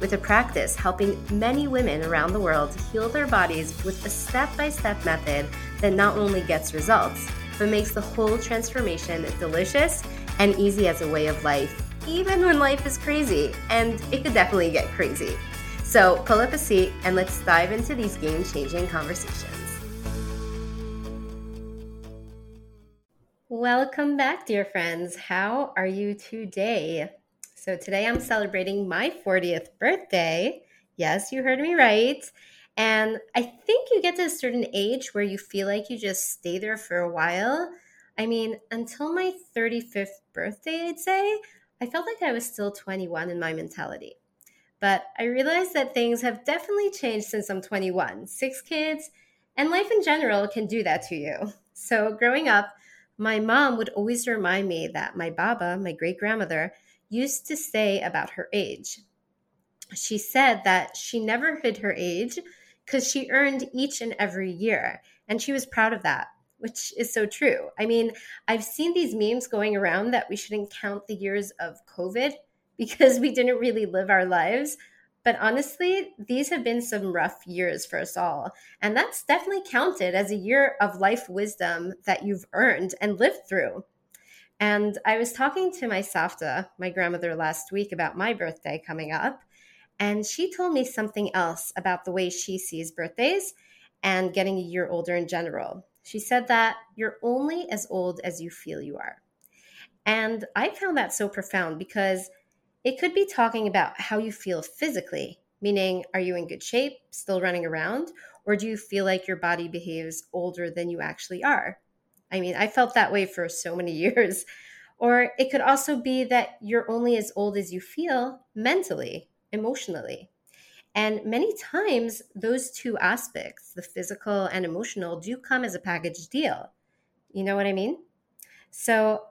with a practice helping many women around the world heal their bodies with a step by step method that not only gets results, but makes the whole transformation delicious and easy as a way of life, even when life is crazy. And it could definitely get crazy. So pull up a seat and let's dive into these game changing conversations. Welcome back, dear friends. How are you today? So today I'm celebrating my 40th birthday. Yes, you heard me right. And I think you get to a certain age where you feel like you just stay there for a while. I mean, until my 35th birthday, I'd say, I felt like I was still 21 in my mentality. But I realized that things have definitely changed since I'm 21. Six kids, and life in general can do that to you. So growing up, my mom would always remind me that my baba, my great grandmother, used to say about her age. She said that she never hid her age because she earned each and every year. And she was proud of that, which is so true. I mean, I've seen these memes going around that we shouldn't count the years of COVID because we didn't really live our lives. But honestly, these have been some rough years for us all. And that's definitely counted as a year of life wisdom that you've earned and lived through. And I was talking to my Savta, my grandmother, last week about my birthday coming up. And she told me something else about the way she sees birthdays and getting a year older in general. She said that you're only as old as you feel you are. And I found that so profound because it could be talking about how you feel physically, meaning, are you in good shape, still running around, or do you feel like your body behaves older than you actually are? I mean, I felt that way for so many years. Or it could also be that you're only as old as you feel mentally, emotionally. And many times, those two aspects, the physical and emotional, do come as a package deal. You know what I mean? So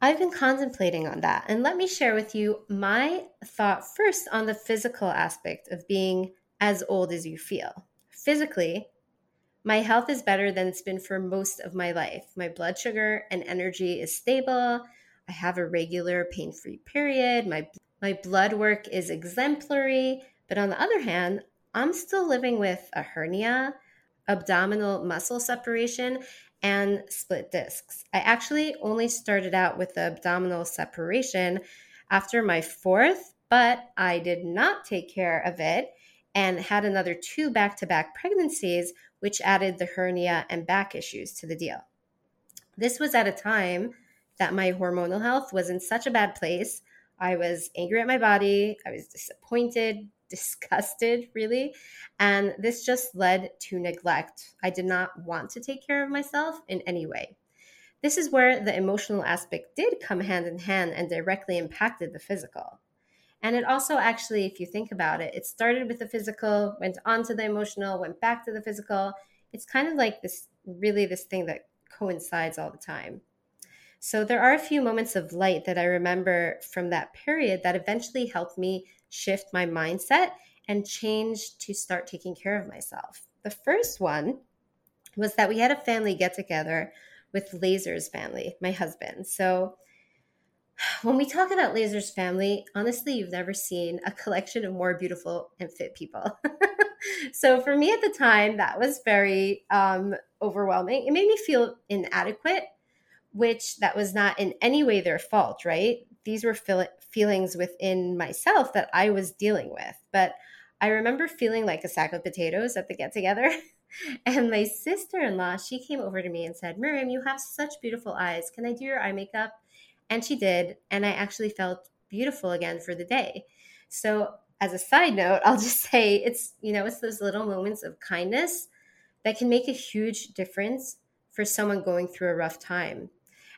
I've been contemplating on that. And let me share with you my thought first on the physical aspect of being as old as you feel. Physically, my health is better than it's been for most of my life. My blood sugar and energy is stable. I have a regular pain free period. My, my blood work is exemplary. But on the other hand, I'm still living with a hernia, abdominal muscle separation, and split discs. I actually only started out with the abdominal separation after my fourth, but I did not take care of it and had another two back to back pregnancies which added the hernia and back issues to the deal. This was at a time that my hormonal health was in such a bad place. I was angry at my body, I was disappointed, disgusted, really. And this just led to neglect. I did not want to take care of myself in any way. This is where the emotional aspect did come hand in hand and directly impacted the physical. And it also actually, if you think about it, it started with the physical, went on to the emotional, went back to the physical. It's kind of like this really this thing that coincides all the time. So there are a few moments of light that I remember from that period that eventually helped me shift my mindset and change to start taking care of myself. The first one was that we had a family get together with Lazer's family, my husband. So when we talk about Lazer's family, honestly, you've never seen a collection of more beautiful and fit people. so for me at the time, that was very um, overwhelming. It made me feel inadequate, which that was not in any way their fault, right? These were feel- feelings within myself that I was dealing with. But I remember feeling like a sack of potatoes at the get together. and my sister in law, she came over to me and said, Miriam, you have such beautiful eyes. Can I do your eye makeup? And she did. And I actually felt beautiful again for the day. So, as a side note, I'll just say it's, you know, it's those little moments of kindness that can make a huge difference for someone going through a rough time.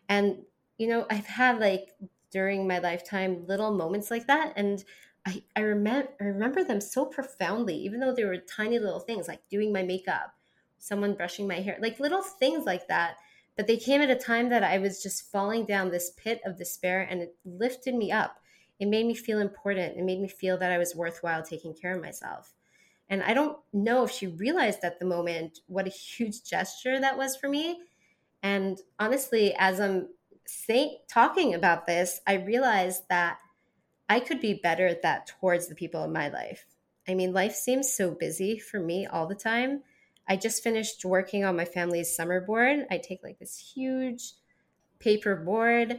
And, you know, I've had like during my lifetime little moments like that. And I, I, remember, I remember them so profoundly, even though they were tiny little things like doing my makeup someone brushing my hair, like little things like that. But they came at a time that I was just falling down this pit of despair and it lifted me up. It made me feel important. It made me feel that I was worthwhile taking care of myself. And I don't know if she realized at the moment what a huge gesture that was for me. And honestly, as I'm saying, talking about this, I realized that I could be better at that towards the people in my life. I mean, life seems so busy for me all the time. I just finished working on my family's summer board. I take like this huge paper board.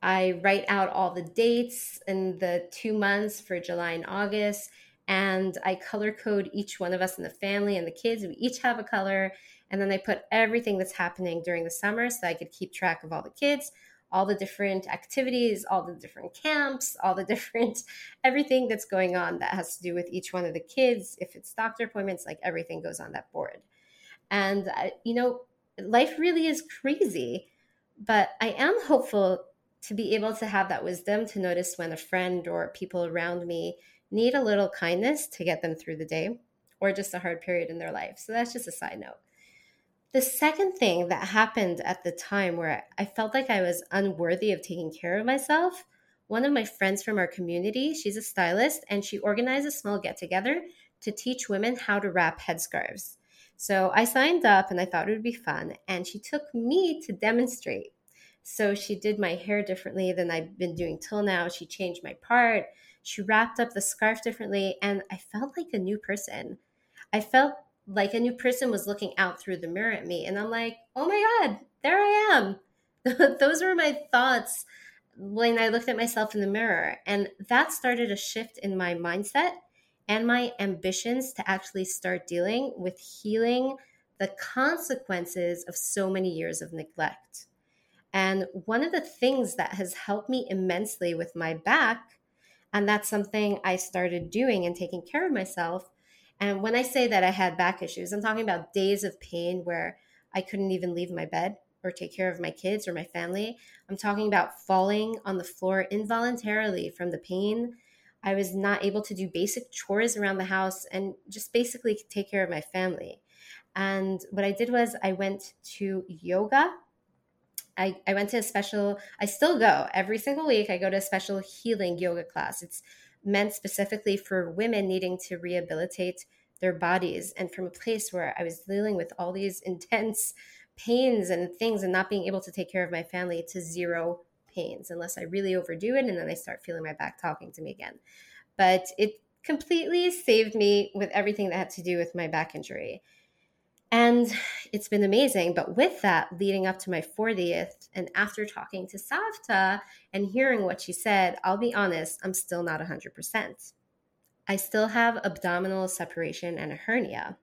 I write out all the dates and the two months for July and August and I color code each one of us in the family and the kids. We each have a color. And then I put everything that's happening during the summer so I could keep track of all the kids, all the different activities, all the different camps, all the different everything that's going on that has to do with each one of the kids. If it's doctor appointments, like everything goes on that board. And, uh, you know, life really is crazy, but I am hopeful to be able to have that wisdom to notice when a friend or people around me need a little kindness to get them through the day or just a hard period in their life. So that's just a side note. The second thing that happened at the time where I felt like I was unworthy of taking care of myself, one of my friends from our community, she's a stylist, and she organized a small get together to teach women how to wrap headscarves. So I signed up and I thought it would be fun, and she took me to demonstrate. So she did my hair differently than I've been doing till now. She changed my part. She wrapped up the scarf differently, and I felt like a new person. I felt like a new person was looking out through the mirror at me, and I'm like, oh my God, there I am. Those were my thoughts when I looked at myself in the mirror. And that started a shift in my mindset and my ambitions to actually start dealing with healing the consequences of so many years of neglect. And one of the things that has helped me immensely with my back and that's something I started doing and taking care of myself. And when I say that I had back issues, I'm talking about days of pain where I couldn't even leave my bed or take care of my kids or my family. I'm talking about falling on the floor involuntarily from the pain. I was not able to do basic chores around the house and just basically take care of my family. And what I did was I went to yoga I, I went to a special, I still go every single week. I go to a special healing yoga class. It's meant specifically for women needing to rehabilitate their bodies and from a place where I was dealing with all these intense pains and things and not being able to take care of my family to zero pains unless I really overdo it and then I start feeling my back talking to me again. But it completely saved me with everything that had to do with my back injury. And it's been amazing. But with that, leading up to my 40th, and after talking to Savta and hearing what she said, I'll be honest, I'm still not 100%. I still have abdominal separation and a hernia.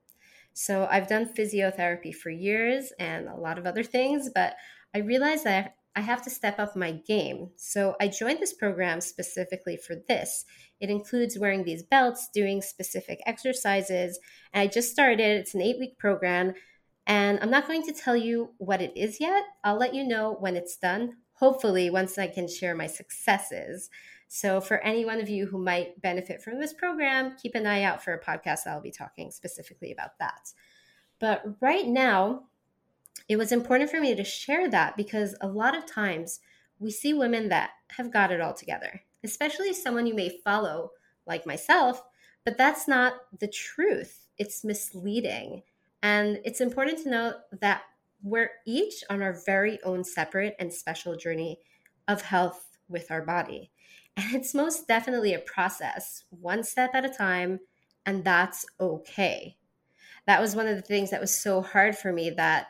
So I've done physiotherapy for years and a lot of other things, but I realized that I have to step up my game. So I joined this program specifically for this. It includes wearing these belts, doing specific exercises. And I just started, it's an eight week program. And I'm not going to tell you what it is yet. I'll let you know when it's done, hopefully, once I can share my successes. So, for any one of you who might benefit from this program, keep an eye out for a podcast that I'll be talking specifically about that. But right now, it was important for me to share that because a lot of times we see women that have got it all together, especially someone you may follow, like myself, but that's not the truth. It's misleading. And it's important to note that we're each on our very own separate and special journey of health with our body. And it's most definitely a process, one step at a time, and that's okay. That was one of the things that was so hard for me that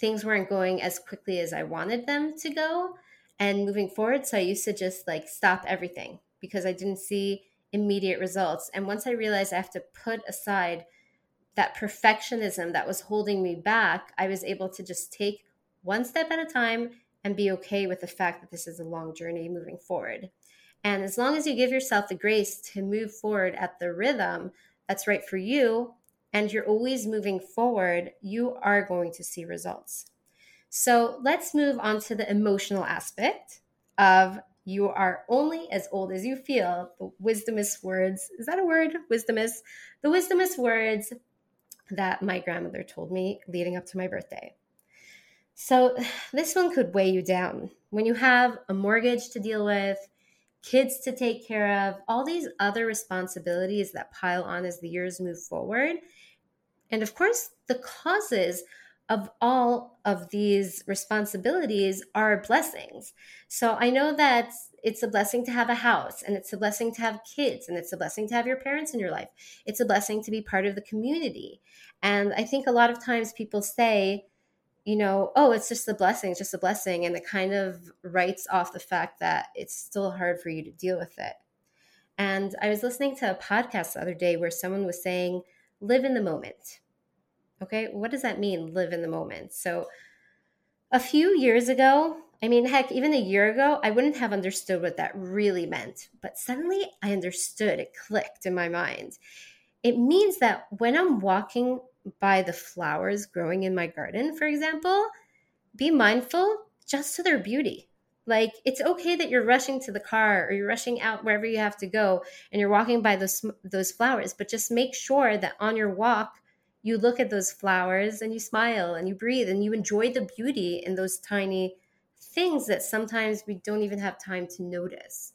things weren't going as quickly as I wanted them to go and moving forward. So I used to just like stop everything because I didn't see immediate results. And once I realized I have to put aside that perfectionism that was holding me back, I was able to just take one step at a time and be okay with the fact that this is a long journey moving forward. And as long as you give yourself the grace to move forward at the rhythm that's right for you, and you're always moving forward, you are going to see results. So let's move on to the emotional aspect of you are only as old as you feel. The wisdomous words, is that a word? Wisdomous. The wisdomous words that my grandmother told me leading up to my birthday. So, this one could weigh you down when you have a mortgage to deal with, kids to take care of, all these other responsibilities that pile on as the years move forward. And of course, the causes of all of these responsibilities are blessings. So I know that it's a blessing to have a house and it's a blessing to have kids and it's a blessing to have your parents in your life. It's a blessing to be part of the community. And I think a lot of times people say, you know, oh, it's just a blessing, it's just a blessing. And it kind of writes off the fact that it's still hard for you to deal with it. And I was listening to a podcast the other day where someone was saying, live in the moment Okay, what does that mean, live in the moment? So, a few years ago, I mean, heck, even a year ago, I wouldn't have understood what that really meant. But suddenly I understood, it clicked in my mind. It means that when I'm walking by the flowers growing in my garden, for example, be mindful just to their beauty. Like, it's okay that you're rushing to the car or you're rushing out wherever you have to go and you're walking by those, those flowers, but just make sure that on your walk, you look at those flowers and you smile and you breathe and you enjoy the beauty in those tiny things that sometimes we don't even have time to notice.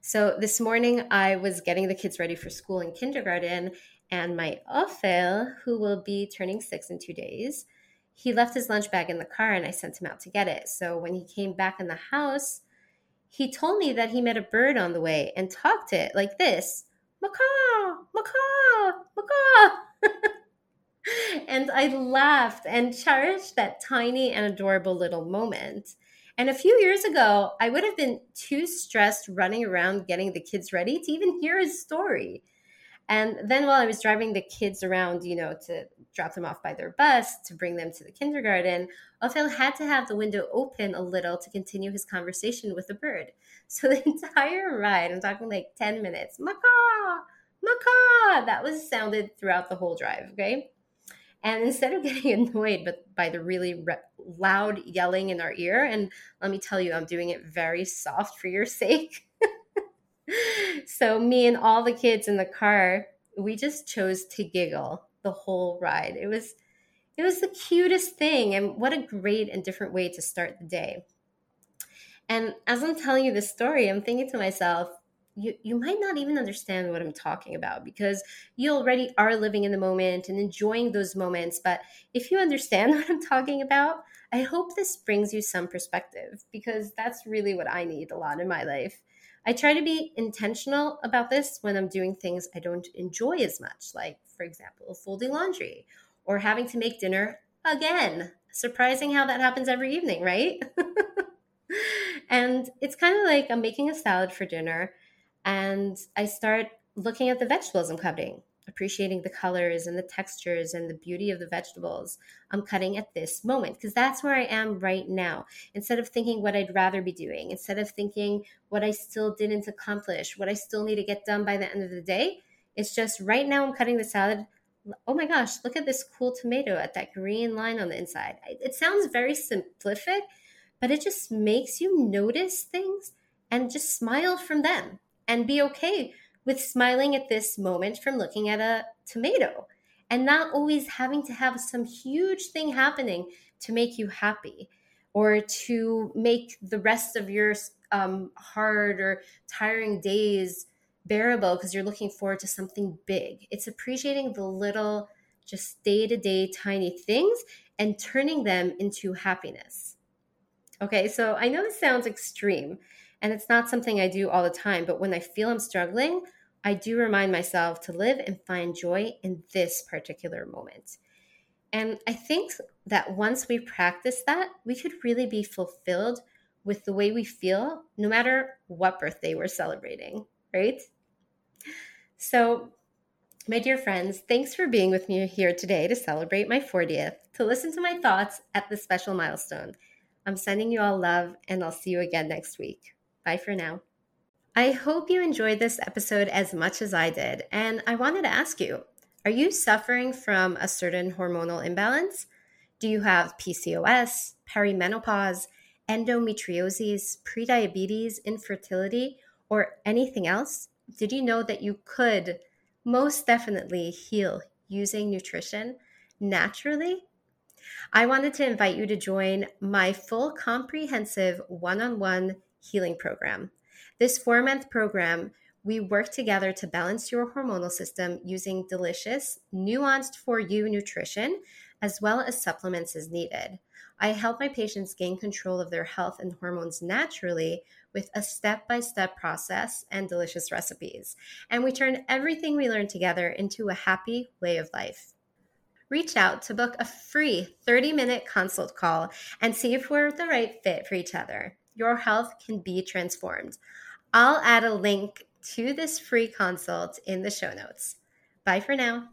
So this morning I was getting the kids ready for school and kindergarten and my Ophel, who will be turning six in two days, he left his lunch bag in the car and I sent him out to get it. So when he came back in the house, he told me that he met a bird on the way and talked to it like this macaw, macaw, macaw. and I laughed and cherished that tiny and adorable little moment. And a few years ago, I would have been too stressed running around getting the kids ready to even hear his story. And then while I was driving the kids around, you know, to drop them off by their bus, to bring them to the kindergarten, Ophel had to have the window open a little to continue his conversation with the bird. So the entire ride, I'm talking like 10 minutes, macaw, macaw, that was sounded throughout the whole drive, okay? And instead of getting annoyed but by the really re- loud yelling in our ear, and let me tell you, I'm doing it very soft for your sake. So me and all the kids in the car, we just chose to giggle the whole ride. It was it was the cutest thing and what a great and different way to start the day. And as I'm telling you this story, I'm thinking to myself, you, you might not even understand what I'm talking about because you already are living in the moment and enjoying those moments. But if you understand what I'm talking about, I hope this brings you some perspective because that's really what I need a lot in my life. I try to be intentional about this when I'm doing things I don't enjoy as much, like, for example, folding laundry or having to make dinner again. Surprising how that happens every evening, right? and it's kind of like I'm making a salad for dinner and I start looking at the vegetables I'm cutting, appreciating the colors and the textures and the beauty of the vegetables I'm cutting at this moment, because that's where I am right now. Instead of thinking what I'd rather be doing, instead of thinking what I still didn't accomplish, what I still need to get done by the end of the day, it's just right now I'm cutting the salad. Oh my gosh, look at this cool tomato at that green line on the inside. It sounds very simplific, but it just makes you notice things and just smile from them and be okay with smiling at this moment from looking at a tomato and not always having to have some huge thing happening to make you happy or to make the rest of your um, hard or tiring days bearable because you're looking forward to something big. It's appreciating the little, just day to day tiny things and turning them into happiness. Okay, so I know this sounds extreme, and it's not something I do all the time, but when I feel I'm struggling, I do remind myself to live and find joy in this particular moment. And I think that once we practice that, we could really be fulfilled with the way we feel, no matter what birthday we're celebrating, right? So, my dear friends, thanks for being with me here today to celebrate my 40th, to listen to my thoughts at this special milestone. I'm sending you all love, and I'll see you again next week. Bye for now. I hope you enjoyed this episode as much as I did. And I wanted to ask you are you suffering from a certain hormonal imbalance? Do you have PCOS, perimenopause, endometriosis, prediabetes, infertility, or anything else? Did you know that you could most definitely heal using nutrition naturally? I wanted to invite you to join my full comprehensive one on one healing program. This four month program, we work together to balance your hormonal system using delicious, nuanced for you nutrition, as well as supplements as needed. I help my patients gain control of their health and hormones naturally with a step by step process and delicious recipes. And we turn everything we learn together into a happy way of life. Reach out to book a free 30 minute consult call and see if we're the right fit for each other. Your health can be transformed. I'll add a link to this free consult in the show notes. Bye for now.